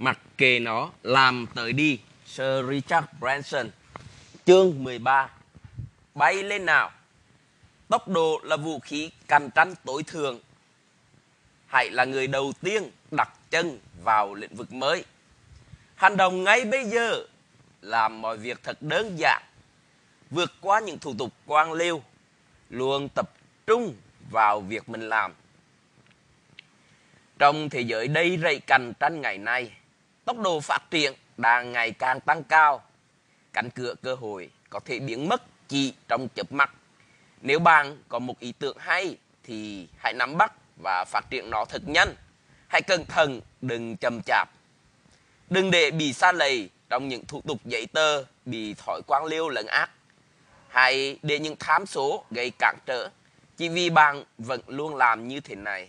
Mặc kệ nó làm tới đi. Sir Richard Branson Chương 13 Bay lên nào. Tốc độ là vũ khí cạnh tranh tối thường Hãy là người đầu tiên đặt chân vào lĩnh vực mới. Hành động ngay bây giờ Làm mọi việc thật đơn giản. Vượt qua những thủ tục quan liêu Luôn tập trung vào việc mình làm. Trong thế giới đầy rẫy cạnh tranh ngày nay, tốc độ phát triển đang ngày càng tăng cao. Cánh cửa cơ hội có thể biến mất chỉ trong chớp mắt. Nếu bạn có một ý tưởng hay thì hãy nắm bắt và phát triển nó thật nhanh. Hãy cẩn thận, đừng chậm chạp. Đừng để bị xa lầy trong những thủ tục giấy tờ bị thói quan liêu lẫn ác. Hãy để những tham số gây cản trở chỉ vì bạn vẫn luôn làm như thế này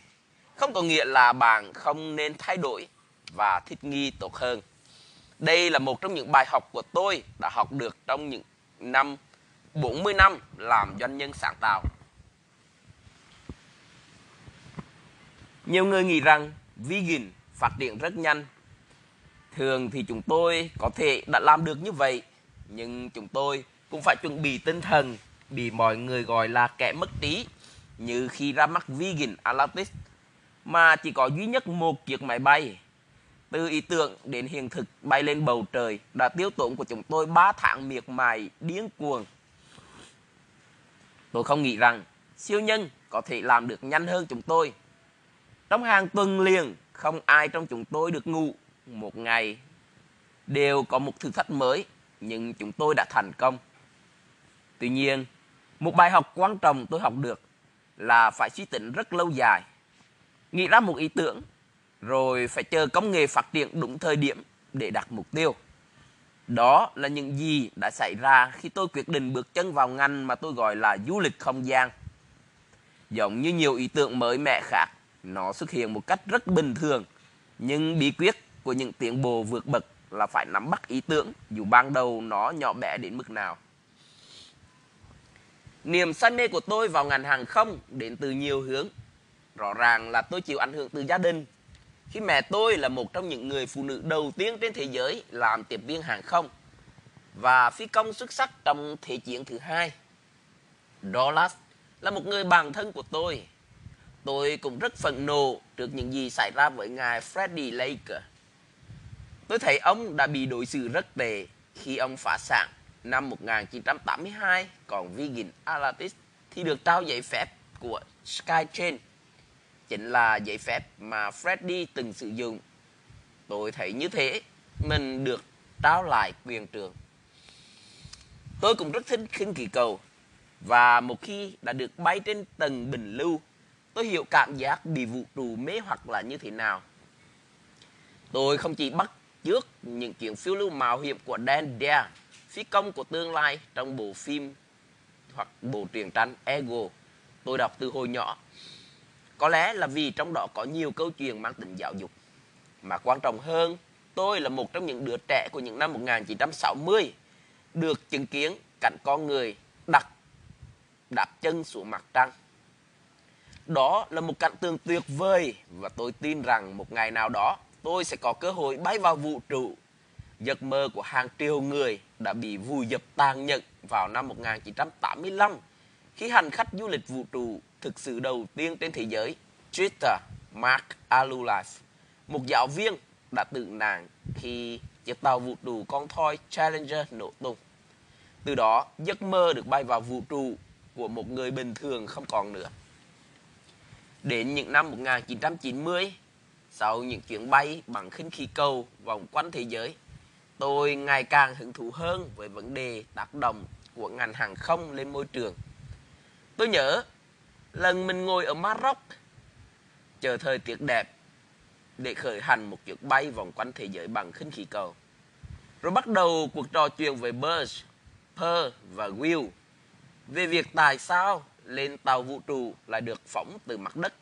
không có nghĩa là bạn không nên thay đổi và thích nghi tốt hơn. Đây là một trong những bài học của tôi đã học được trong những năm 40 năm làm doanh nhân sáng tạo. Nhiều người nghĩ rằng vegan phát triển rất nhanh. Thường thì chúng tôi có thể đã làm được như vậy, nhưng chúng tôi cũng phải chuẩn bị tinh thần bị mọi người gọi là kẻ mất trí như khi ra mắt vegan Atlantis mà chỉ có duy nhất một chiếc máy bay. Từ ý tưởng đến hiện thực bay lên bầu trời đã tiêu tốn của chúng tôi 3 tháng miệt mài điên cuồng. Tôi không nghĩ rằng siêu nhân có thể làm được nhanh hơn chúng tôi. Trong hàng tuần liền, không ai trong chúng tôi được ngủ một ngày. Đều có một thử thách mới, nhưng chúng tôi đã thành công. Tuy nhiên, một bài học quan trọng tôi học được là phải suy tính rất lâu dài nghĩ ra một ý tưởng rồi phải chờ công nghệ phát triển đúng thời điểm để đạt mục tiêu. Đó là những gì đã xảy ra khi tôi quyết định bước chân vào ngành mà tôi gọi là du lịch không gian. Giống như nhiều ý tưởng mới mẻ khác, nó xuất hiện một cách rất bình thường, nhưng bí quyết của những tiến bộ vượt bậc là phải nắm bắt ý tưởng dù ban đầu nó nhỏ bé đến mức nào. Niềm say mê của tôi vào ngành hàng không đến từ nhiều hướng rõ ràng là tôi chịu ảnh hưởng từ gia đình khi mẹ tôi là một trong những người phụ nữ đầu tiên trên thế giới làm tiếp viên hàng không và phi công xuất sắc trong Thế chiến thứ hai. Dallas là một người bạn thân của tôi. Tôi cũng rất phẫn nộ trước những gì xảy ra với ngài Freddie Laker. Tôi thấy ông đã bị đối xử rất tệ khi ông phá sản năm 1982, còn Virgin Atlantic thì được trao giấy phép của Skytrain chính là giấy phép mà Freddy từng sử dụng. Tôi thấy như thế, mình được trao lại quyền trường. Tôi cũng rất thích khinh kỳ cầu và một khi đã được bay trên tầng bình lưu, tôi hiểu cảm giác bị vũ trụ mê hoặc là như thế nào. Tôi không chỉ bắt trước những chuyện phiêu lưu mạo hiểm của Dan Dare, phi công của tương lai trong bộ phim hoặc bộ truyện tranh Ego tôi đọc từ hồi nhỏ có lẽ là vì trong đó có nhiều câu chuyện mang tính giáo dục. Mà quan trọng hơn, tôi là một trong những đứa trẻ của những năm 1960 được chứng kiến cảnh con người đặt đạp chân xuống mặt trăng. Đó là một cảnh tượng tuyệt vời và tôi tin rằng một ngày nào đó tôi sẽ có cơ hội bay vào vũ trụ. Giấc mơ của hàng triệu người đã bị vùi dập tàn nhẫn vào năm 1985 khi hành khách du lịch vũ trụ thực sự đầu tiên trên thế giới, Twitter Mark Alulaf, một giáo viên đã tự nạn khi chiếc tàu vũ trụ con thoi Challenger nổ tung. Từ đó, giấc mơ được bay vào vũ trụ của một người bình thường không còn nữa. Đến những năm 1990, sau những chuyến bay bằng khinh khí cầu vòng quanh thế giới, tôi ngày càng hứng thú hơn với vấn đề tác động của ngành hàng không lên môi trường. Tôi nhớ lần mình ngồi ở Maroc chờ thời tiết đẹp để khởi hành một chuyến bay vòng quanh thế giới bằng khinh khí cầu. Rồi bắt đầu cuộc trò chuyện với Buzz, Per và Will về việc tại sao lên tàu vũ trụ lại được phóng từ mặt đất,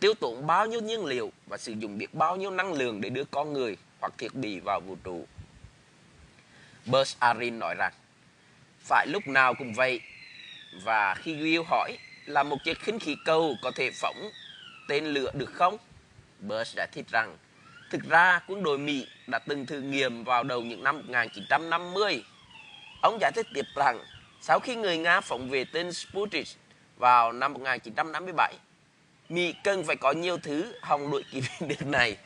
tiêu tốn bao nhiêu nhiên liệu và sử dụng biết bao nhiêu năng lượng để đưa con người hoặc thiết bị vào vũ trụ. Buzz Aldrin nói rằng, phải lúc nào cũng vậy. Và khi Will hỏi là một chiếc khinh khí cầu có thể phóng tên lửa được không? Buzz đã thích rằng Thực ra, quân đội Mỹ đã từng thử nghiệm vào đầu những năm 1950. Ông giải thích tiếp rằng, sau khi người Nga phóng về tên Sputnik vào năm 1957, Mỹ cần phải có nhiều thứ hòng đuổi kịp được này.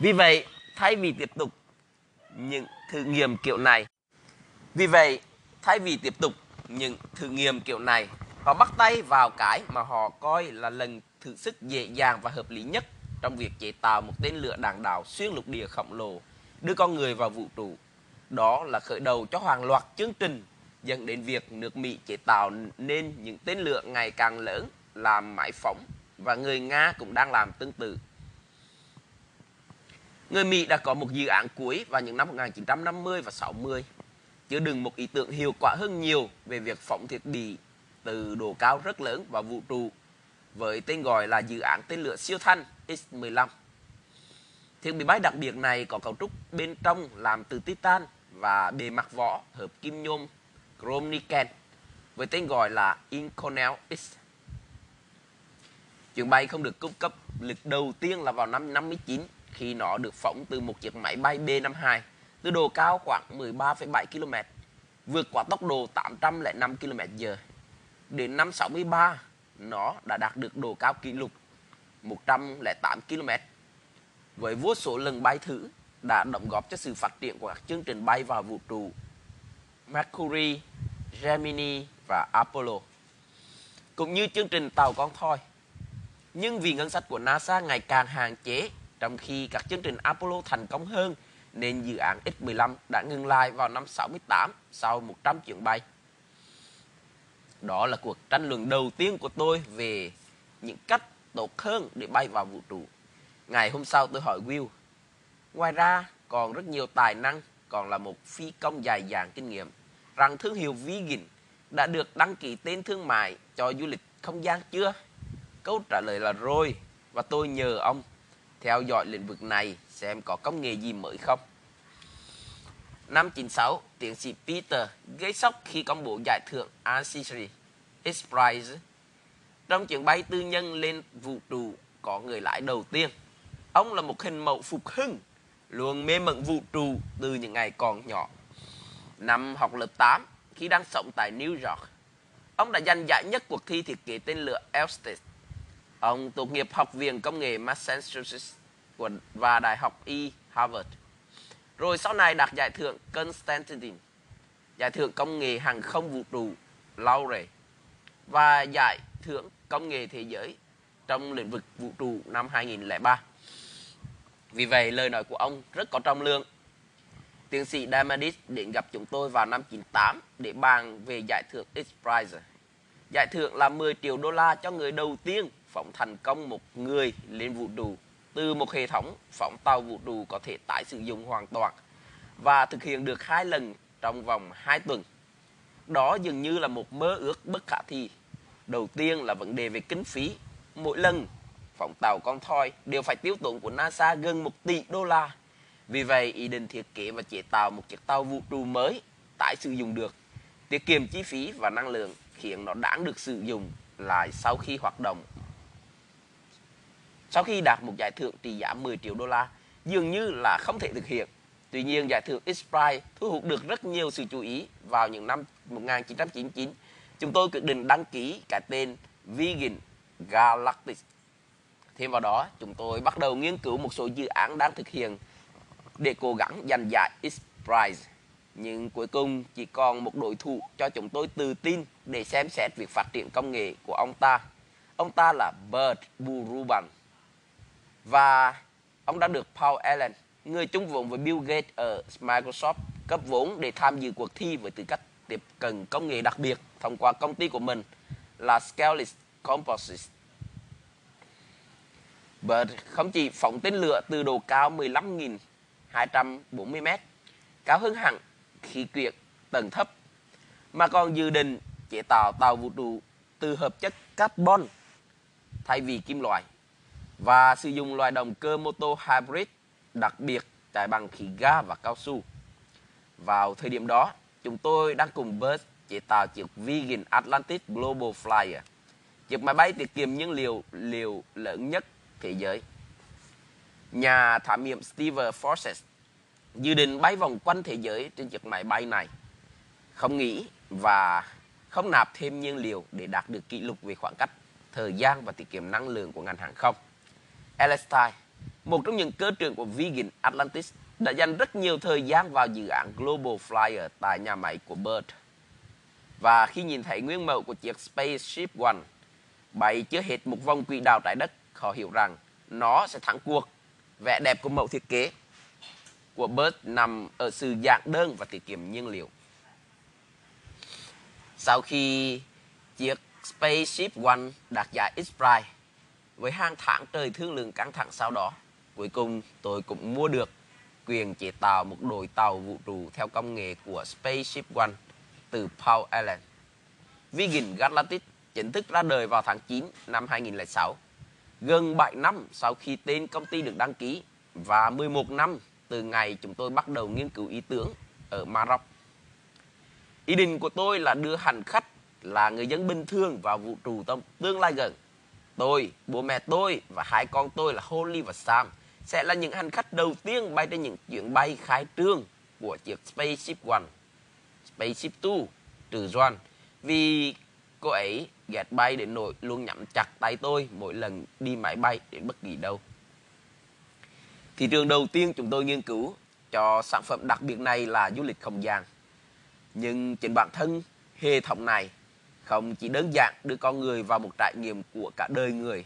Vì vậy, thay vì tiếp tục những thử nghiệm kiểu này, vì vậy, thay vì tiếp tục những thử nghiệm kiểu này, họ bắt tay vào cái mà họ coi là lần thử sức dễ dàng và hợp lý nhất trong việc chế tạo một tên lửa đạn đạo xuyên lục địa khổng lồ đưa con người vào vũ trụ. Đó là khởi đầu cho hàng loạt chương trình dẫn đến việc nước Mỹ chế tạo nên những tên lửa ngày càng lớn làm máy phóng và người Nga cũng đang làm tương tự. Người Mỹ đã có một dự án cuối vào những năm 1950 và 60, chứa đựng một ý tưởng hiệu quả hơn nhiều về việc phóng thiết bị từ độ cao rất lớn vào vũ trụ với tên gọi là dự án tên lửa siêu thanh X-15. Thiết bị bay đặc biệt này có cấu trúc bên trong làm từ titan và bề mặt vỏ hợp kim nhôm chrome nickel với tên gọi là Inconel X. Chuyến bay không được cung cấp lực đầu tiên là vào năm 59 khi nó được phóng từ một chiếc máy bay B-52 từ độ cao khoảng 13,7 km, vượt qua tốc độ 805 km/h. Đến năm 63, nó đã đạt được độ cao kỷ lục 108 km. Với vô số lần bay thử đã đóng góp cho sự phát triển của các chương trình bay vào vũ trụ Mercury, Gemini và Apollo, cũng như chương trình tàu con thoi. Nhưng vì ngân sách của NASA ngày càng hạn chế, trong khi các chương trình Apollo thành công hơn, nên dự án X-15 đã ngừng lại vào năm 68 sau 100 chuyến bay. Đó là cuộc tranh luận đầu tiên của tôi về những cách tốt hơn để bay vào vũ trụ. Ngày hôm sau tôi hỏi Will. Ngoài ra còn rất nhiều tài năng, còn là một phi công dài dàng kinh nghiệm, rằng thương hiệu Vegan đã được đăng ký tên thương mại cho du lịch không gian chưa? Câu trả lời là rồi và tôi nhờ ông theo dõi lĩnh vực này xem có công nghệ gì mới không. Năm 96, tiến sĩ Peter gây sốc khi công bố giải thưởng Ancestry X Prize trong chuyến bay tư nhân lên vũ trụ có người lái đầu tiên. Ông là một hình mẫu phục hưng, luôn mê mẩn vũ trụ từ những ngày còn nhỏ. Năm học lớp 8, khi đang sống tại New York, ông đã giành giải nhất cuộc thi thiết kế tên lửa Elsted. Ông tốt nghiệp Học viện Công nghệ Massachusetts và Đại học Y Harvard. Rồi sau này đạt giải thưởng Constantine, giải thưởng công nghệ hàng không vũ trụ Laureate và giải thưởng công nghệ thế giới trong lĩnh vực vũ trụ năm 2003. Vì vậy, lời nói của ông rất có trọng lượng. Tiến sĩ Damadis đến gặp chúng tôi vào năm 98 để bàn về giải thưởng X Prize. Giải thưởng là 10 triệu đô la cho người đầu tiên phóng thành công một người lên vũ trụ từ một hệ thống phóng tàu vũ trụ có thể tái sử dụng hoàn toàn và thực hiện được hai lần trong vòng 2 tuần. Đó dường như là một mơ ước bất khả thi. Đầu tiên là vấn đề về kinh phí. Mỗi lần phóng tàu con thoi đều phải tiêu tốn của NASA gần 1 tỷ đô la. Vì vậy, ý định thiết kế và chế tạo một chiếc tàu vũ trụ mới tái sử dụng được, tiết kiệm chi phí và năng lượng khiến nó đáng được sử dụng lại sau khi hoạt động sau khi đạt một giải thưởng trị giá 10 triệu đô la dường như là không thể thực hiện. Tuy nhiên, giải thưởng X-Prize thu hút được rất nhiều sự chú ý vào những năm 1999. Chúng tôi quyết định đăng ký cái tên Vegan Galactic. Thêm vào đó, chúng tôi bắt đầu nghiên cứu một số dự án đang thực hiện để cố gắng giành giải X-Prize. Nhưng cuối cùng chỉ còn một đối thủ cho chúng tôi tự tin để xem xét việc phát triển công nghệ của ông ta. Ông ta là Bert Buruban và ông đã được Paul Allen, người chung vốn với Bill Gates ở Microsoft, cấp vốn để tham dự cuộc thi với tư cách tiếp cận công nghệ đặc biệt thông qua công ty của mình là Scaleless Composites. Bird không chỉ phóng tên lửa từ độ cao 15.240 m, cao hơn hẳn khí quyển tầng thấp, mà còn dự định chế tạo tàu vũ trụ từ hợp chất carbon thay vì kim loại và sử dụng loại động cơ mô tô hybrid đặc biệt chạy bằng khí ga và cao su. Vào thời điểm đó, chúng tôi đang cùng Buzz chế tạo chiếc Vegan Atlantic Global Flyer, chiếc máy bay tiết kiệm nhiên liệu liều lớn nhất thế giới. nhà thám hiểm Steve Forces dự định bay vòng quanh thế giới trên chiếc máy bay này. Không nghĩ và không nạp thêm nhiên liệu để đạt được kỷ lục về khoảng cách, thời gian và tiết kiệm năng lượng của ngành hàng không. Elestine, một trong những cơ trưởng của Virgin Atlantis, đã dành rất nhiều thời gian vào dự án Global Flyer tại nhà máy của Bird. Và khi nhìn thấy nguyên mẫu của chiếc Spaceship One bay chưa hết một vòng quỹ đạo trái đất, họ hiểu rằng nó sẽ thắng cuộc. Vẻ đẹp của mẫu thiết kế của Bird nằm ở sự giản đơn và tiết kiệm nhiên liệu. Sau khi chiếc Spaceship One đạt giải X-Prize với hàng tháng trời thương lượng căng thẳng sau đó, cuối cùng tôi cũng mua được quyền chế tạo một đội tàu vũ trụ theo công nghệ của Spaceship One từ Paul Allen. Virgin Galactic chính thức ra đời vào tháng 9 năm 2006, gần 7 năm sau khi tên công ty được đăng ký và 11 năm từ ngày chúng tôi bắt đầu nghiên cứu ý tưởng ở Maroc. Ý định của tôi là đưa hành khách là người dân bình thường vào vũ trụ tương lai gần. Tôi, bố mẹ tôi và hai con tôi là Holly và Sam sẽ là những hành khách đầu tiên bay trên những chuyến bay khai trương của chiếc Spaceship One, Spaceship Two, trừ Joan. Vì cô ấy ghét bay đến nỗi luôn nhắm chặt tay tôi mỗi lần đi máy bay đến bất kỳ đâu. Thị trường đầu tiên chúng tôi nghiên cứu cho sản phẩm đặc biệt này là du lịch không gian. Nhưng trên bản thân, hệ thống này không chỉ đơn giản đưa con người vào một trải nghiệm của cả đời người.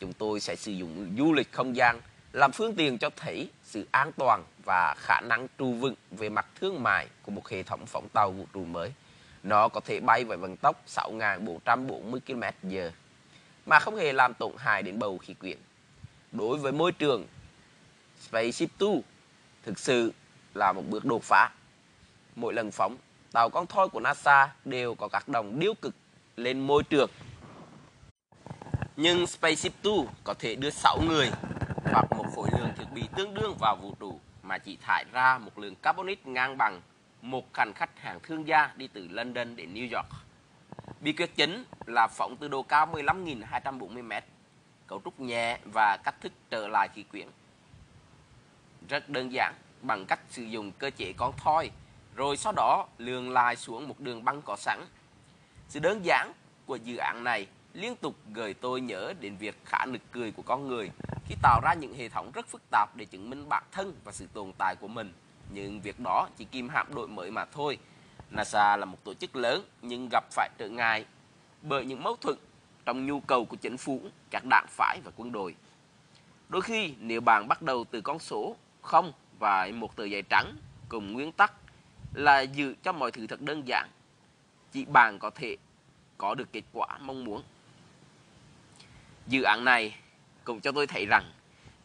Chúng tôi sẽ sử dụng du lịch không gian làm phương tiện cho thấy sự an toàn và khả năng trụ vững về mặt thương mại của một hệ thống phóng tàu vũ trụ mới. Nó có thể bay với vận tốc 6.440 km/h mà không hề làm tổn hại đến bầu khí quyển. Đối với môi trường, Spaceship 2 thực sự là một bước đột phá. Mỗi lần phóng, tàu con thoi của NASA đều có các đồng điêu cực lên môi trường. Nhưng Spaceship 2 có thể đưa 6 người hoặc một khối lượng thiết bị tương đương vào vũ trụ mà chỉ thải ra một lượng carbonic ngang bằng một hành khách hàng thương gia đi từ London đến New York. Bí quyết chính là phóng từ độ cao 15.240m, cấu trúc nhẹ và cách thức trở lại khí quyển. Rất đơn giản, bằng cách sử dụng cơ chế con thoi, rồi sau đó lường lại xuống một đường băng có sẵn. Sự đơn giản của dự án này liên tục gợi tôi nhớ đến việc khả nực cười của con người khi tạo ra những hệ thống rất phức tạp để chứng minh bản thân và sự tồn tại của mình. Nhưng việc đó chỉ kìm hãm đội mới mà thôi. NASA là một tổ chức lớn nhưng gặp phải trở ngại bởi những mâu thuẫn trong nhu cầu của chính phủ, các đảng phái và quân đội. Đôi khi nếu bạn bắt đầu từ con số không và một tờ giấy trắng cùng nguyên tắc là giữ cho mọi thứ thật đơn giản, chỉ bạn có thể có được kết quả mong muốn. Dự án này cũng cho tôi thấy rằng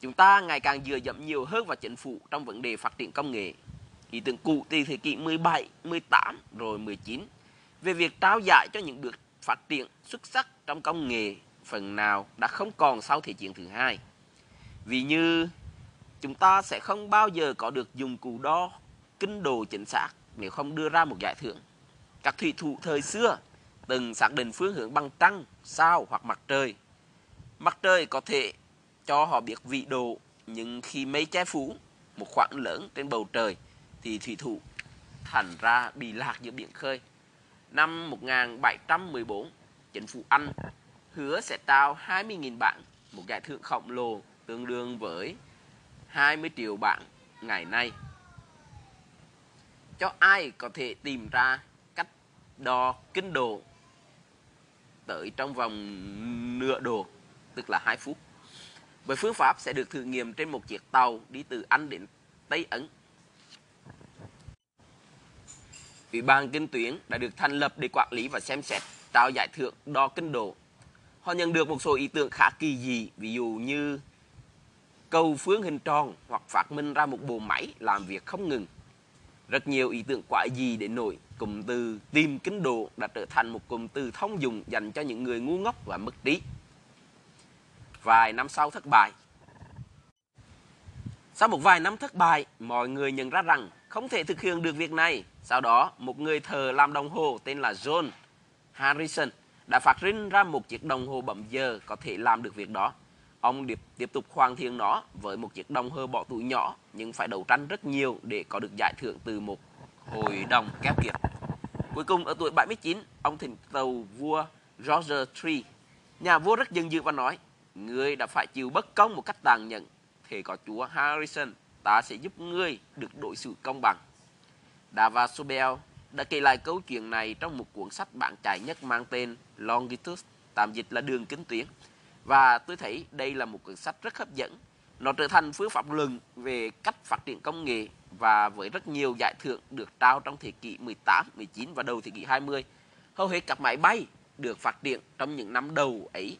chúng ta ngày càng dựa dẫm nhiều hơn vào chính phủ trong vấn đề phát triển công nghệ. Ý tưởng cụ từ thế kỷ 17, 18 rồi 19 về việc trao giải cho những bước phát triển xuất sắc trong công nghệ phần nào đã không còn sau Thế chiến thứ hai. Vì như chúng ta sẽ không bao giờ có được dùng cụ đo kinh đồ chính xác nếu không đưa ra một giải thưởng. Các thủy thủ thời xưa từng xác định phương hướng bằng trăng, sao hoặc mặt trời. Mặt trời có thể cho họ biết vị độ, nhưng khi mây che phủ một khoảng lớn trên bầu trời thì thủy thủ thành ra bị lạc giữa biển khơi. Năm 1714, chính phủ Anh hứa sẽ trao 20.000 bảng, một giải thưởng khổng lồ tương đương với 20 triệu bảng ngày nay. Cho ai có thể tìm ra cách đo kinh độ tới trong vòng nửa độ, tức là 2 phút. Bởi phương pháp sẽ được thử nghiệm trên một chiếc tàu đi từ Anh đến Tây Ấn. Ủy ban kinh tuyến đã được thành lập để quản lý và xem xét trao giải thưởng đo kinh độ. Họ nhận được một số ý tưởng khá kỳ dị, ví dụ như cầu phương hình tròn hoặc phát minh ra một bộ máy làm việc không ngừng. Rất nhiều ý tưởng quái gì để nổi, cụm từ tìm kinh độ đã trở thành một cụm từ thông dụng dành cho những người ngu ngốc và mất trí. Vài năm sau thất bại. Sau một vài năm thất bại, mọi người nhận ra rằng không thể thực hiện được việc này. Sau đó, một người thợ làm đồng hồ tên là John Harrison đã phát minh ra một chiếc đồng hồ bấm giờ có thể làm được việc đó. Ông tiếp, tiếp tục hoàn thiện nó với một chiếc đồng hơ bỏ túi nhỏ nhưng phải đấu tranh rất nhiều để có được giải thưởng từ một hội đồng kép kiệt. Cuối cùng ở tuổi 79, ông thỉnh tàu vua Roger III. Nhà vua rất dân dự và nói, ngươi đã phải chịu bất công một cách tàn nhẫn. Thế có chúa Harrison, ta sẽ giúp ngươi được đối xử công bằng. Dava Sobel đã kể lại câu chuyện này trong một cuốn sách bạn chạy nhất mang tên Longitude, tạm dịch là đường kính tuyến. Và tôi thấy đây là một cuốn sách rất hấp dẫn. Nó trở thành phương pháp luận về cách phát triển công nghệ và với rất nhiều giải thưởng được trao trong thế kỷ 18, 19 và đầu thế kỷ 20. Hầu hết các máy bay được phát triển trong những năm đầu ấy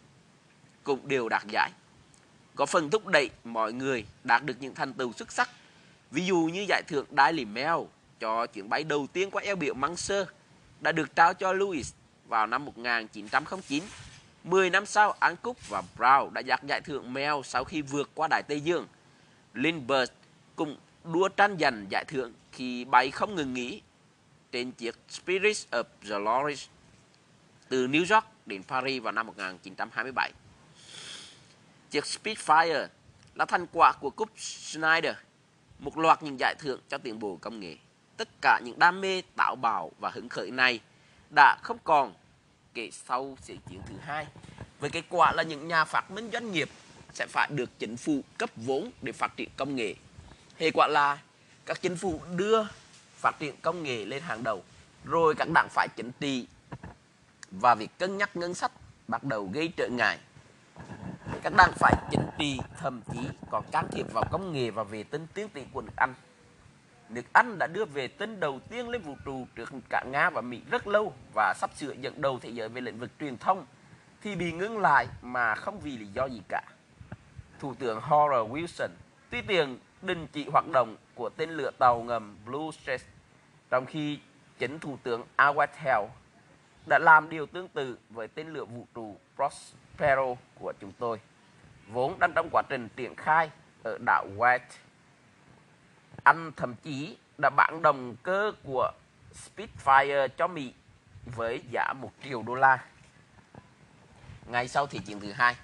cũng đều đạt giải. Có phần thúc đẩy mọi người đạt được những thành tựu xuất sắc. Ví dụ như giải thưởng Daily Mail cho chuyến bay đầu tiên qua eo biển Măng Sơ đã được trao cho Louis vào năm 1909 10 năm sau, An Cook và Brown đã giành giải thưởng Mel sau khi vượt qua Đại Tây Dương. Lindbergh cùng đua tranh giành giải thưởng khi bay không ngừng nghỉ trên chiếc Spirit of the Loris từ New York đến Paris vào năm 1927. Chiếc Spitfire là thành quả của cúp Schneider, một loạt những giải thưởng cho tiến bộ công nghệ. Tất cả những đam mê tạo bạo và hứng khởi này đã không còn kể sau sẽ chiến thứ hai. Với kết quả là những nhà phát minh doanh nghiệp sẽ phải được chính phủ cấp vốn để phát triển công nghệ. Hệ quả là các chính phủ đưa phát triển công nghệ lên hàng đầu, rồi các đảng phải chính trị và việc cân nhắc ngân sách bắt đầu gây trở ngại. Các đảng phải chính trị thậm chí còn can thiệp vào công nghệ và vệ tinh tiến tiến của nước Anh nước Anh đã đưa vệ tinh đầu tiên lên vũ trụ trước cả Nga và Mỹ rất lâu và sắp sửa dẫn đầu thế giới về lĩnh vực truyền thông thì bị ngưng lại mà không vì lý do gì cả. Thủ tướng Harold Wilson tuy tiền đình chỉ hoạt động của tên lửa tàu ngầm Blue Star trong khi chính thủ tướng Awatell đã làm điều tương tự với tên lửa vũ trụ Prospero của chúng tôi, vốn đang trong quá trình triển khai ở đảo White anh thậm chí đã bán đồng cơ của Spitfire cho Mỹ với giá 1 triệu đô la. Ngay sau Thế chiến thứ hai.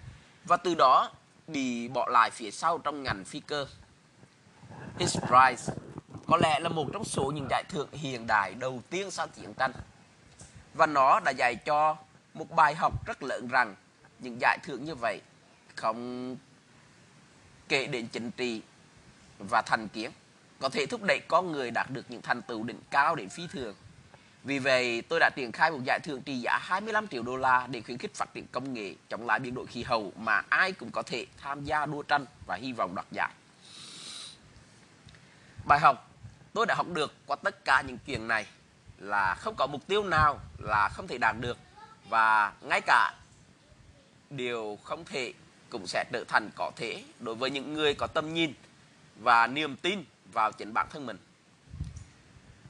Và từ đó bị bỏ lại phía sau trong ngành phi cơ. His Prize có lẽ là một trong số những giải thưởng hiện đại đầu tiên sau chiến tranh. Và nó đã dạy cho một bài học rất lớn rằng những giải thưởng như vậy không kể đến chính trị và thành kiến có thể thúc đẩy con người đạt được những thành tựu đỉnh cao đến phi thường. Vì vậy, tôi đã triển khai một giải thưởng trị giá 25 triệu đô la để khuyến khích phát triển công nghệ chống lại biến đổi khí hậu mà ai cũng có thể tham gia đua tranh và hy vọng đoạt giải. Bài học tôi đã học được qua tất cả những chuyện này là không có mục tiêu nào là không thể đạt được và ngay cả điều không thể cũng sẽ trở thành có thể đối với những người có tâm nhìn và niềm tin vào chính bản thân mình.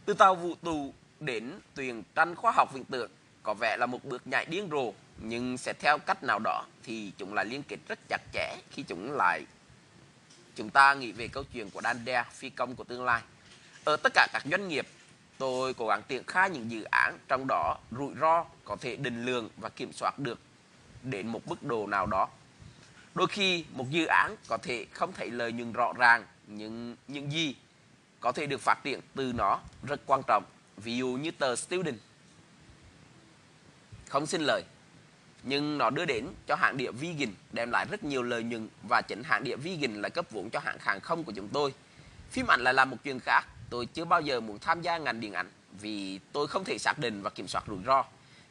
Từ tàu vũ trụ đến tuyển tranh khoa học viễn tưởng có vẻ là một bước nhảy điên rồ nhưng sẽ theo cách nào đó thì chúng lại liên kết rất chặt chẽ khi chúng lại chúng ta nghĩ về câu chuyện của Đan phi công của tương lai. Ở tất cả các doanh nghiệp, tôi cố gắng triển khai những dự án trong đó rủi ro có thể định lượng và kiểm soát được đến một mức độ nào đó. Đôi khi một dự án có thể không thấy lợi nhuận rõ ràng những những gì có thể được phát triển từ nó rất quan trọng. Ví dụ như tờ student. Không xin lời, nhưng nó đưa đến cho hãng địa vegan đem lại rất nhiều lợi nhuận và chính hãng địa vegan là cấp vốn cho hãng hàng không của chúng tôi. Phim ảnh lại là một chuyện khác. Tôi chưa bao giờ muốn tham gia ngành điện ảnh vì tôi không thể xác định và kiểm soát rủi ro.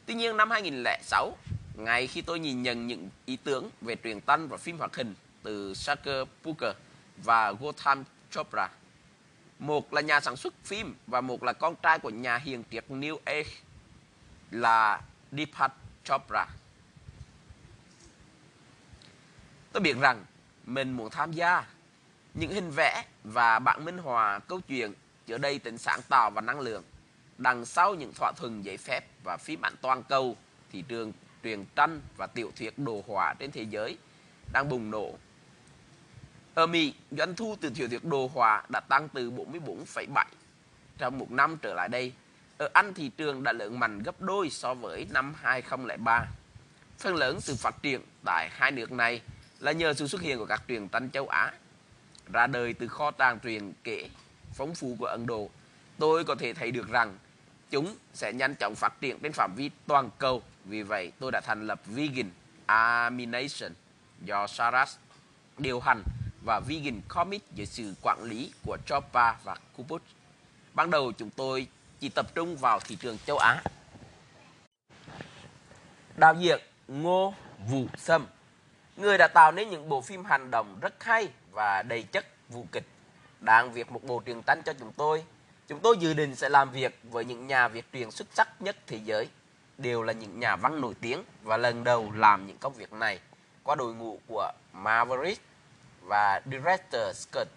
Tuy nhiên, năm 2006 ngay khi tôi nhìn nhận những ý tưởng về truyền thanh và phim hoạt hình từ Sucker Booker và Gotham Chopra. Một là nhà sản xuất phim và một là con trai của nhà hiền triết New Age là Deepak Chopra. Tôi biết rằng mình muốn tham gia những hình vẽ và bản minh họa câu chuyện chứa đầy tính sáng tạo và năng lượng. Đằng sau những thỏa thuận giấy phép và phim ảnh toàn cầu, thị trường truyền tranh và tiểu thuyết đồ họa trên thế giới đang bùng nổ ở Mỹ, doanh thu từ tiểu thuyết đồ họa đã tăng từ 44,7 trong một năm trở lại đây. Ở Anh thị trường đã lớn mạnh gấp đôi so với năm 2003. Phần lớn sự phát triển tại hai nước này là nhờ sự xuất hiện của các truyền tranh châu Á ra đời từ kho tàng truyền kể phong phú của Ấn Độ. Tôi có thể thấy được rằng chúng sẽ nhanh chóng phát triển trên phạm vi toàn cầu. Vì vậy, tôi đã thành lập Vegan Amination do Saras điều hành và Vegan Comics dưới sự quản lý của Chopa và Kubut. Ban đầu chúng tôi chỉ tập trung vào thị trường châu Á. Đạo diễn Ngô Vũ Sâm, Người đã tạo nên những bộ phim hành động rất hay và đầy chất vũ kịch. Đang việc một bộ truyền tranh cho chúng tôi. Chúng tôi dự định sẽ làm việc với những nhà việt truyền xuất sắc nhất thế giới. Đều là những nhà văn nổi tiếng và lần đầu làm những công việc này qua đội ngũ của Maverick và Director Scott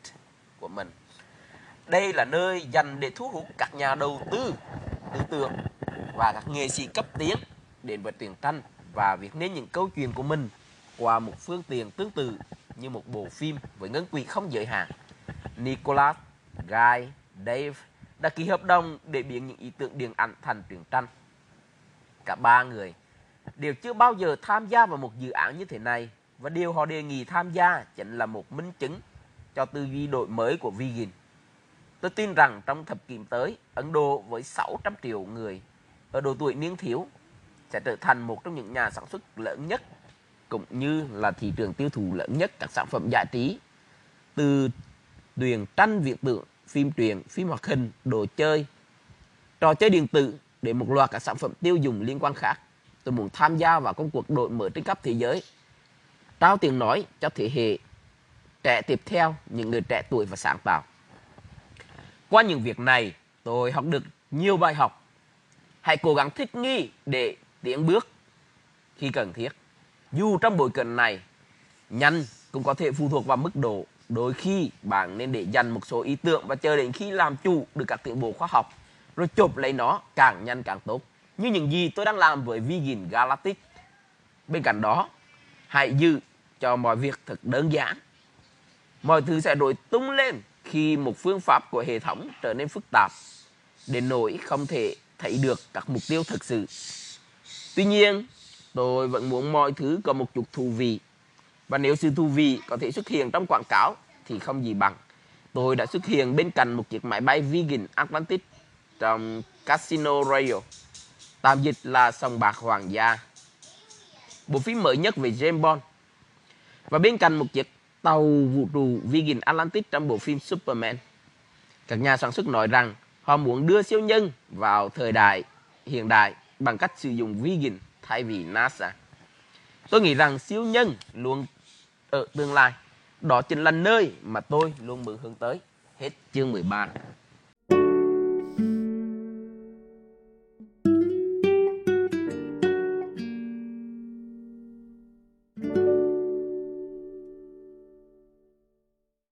của mình. Đây là nơi dành để thu hút các nhà đầu tư tư tưởng và các nghệ sĩ cấp tiến đến với tiền tranh và viết nên những câu chuyện của mình qua một phương tiện tương tự như một bộ phim với ngân quỹ không giới hạn. Nicholas, Guy, Dave đã ký hợp đồng để biến những ý tưởng điện ảnh thành truyện tranh. Cả ba người đều chưa bao giờ tham gia vào một dự án như thế này và điều họ đề nghị tham gia chính là một minh chứng cho tư duy đổi mới của Vigin. Tôi tin rằng trong thập kỷ tới, Ấn Độ với 600 triệu người ở độ tuổi niên thiếu sẽ trở thành một trong những nhà sản xuất lớn nhất cũng như là thị trường tiêu thụ lớn nhất các sản phẩm giải trí từ truyền tranh viễn tượng, phim truyền, phim hoạt hình, đồ chơi, trò chơi điện tử để một loạt các sản phẩm tiêu dùng liên quan khác. Tôi muốn tham gia vào công cuộc đổi mới trên khắp thế giới, trao tiếng nói cho thế hệ trẻ tiếp theo, những người trẻ tuổi và sáng tạo. Qua những việc này, tôi học được nhiều bài học. Hãy cố gắng thích nghi để tiến bước khi cần thiết. Dù trong bối cảnh này, nhanh cũng có thể phụ thuộc vào mức độ. Đôi khi bạn nên để dành một số ý tưởng và chờ đến khi làm chủ được các tiến bộ khoa học, rồi chụp lấy nó càng nhanh càng tốt. Như những gì tôi đang làm với Vegan Galactic. Bên cạnh đó, hãy giữ cho mọi việc thật đơn giản. Mọi thứ sẽ đổi tung lên khi một phương pháp của hệ thống trở nên phức tạp, đến nỗi không thể thấy được các mục tiêu thực sự. Tuy nhiên, tôi vẫn muốn mọi thứ có một chút thú vị. Và nếu sự thú vị có thể xuất hiện trong quảng cáo thì không gì bằng. Tôi đã xuất hiện bên cạnh một chiếc máy bay Virgin Atlantic trong Casino Royale. Tạm dịch là sòng bạc hoàng gia. Bộ phim mới nhất về James Bond. Và bên cạnh một chiếc tàu vũ trụ Virgin Atlantic trong bộ phim Superman. Các nhà sản xuất nói rằng họ muốn đưa siêu nhân vào thời đại hiện đại bằng cách sử dụng Virgin thay vì NASA. Tôi nghĩ rằng siêu nhân luôn ở tương lai. Đó chính là nơi mà tôi luôn mượn hướng tới. Hết chương 13.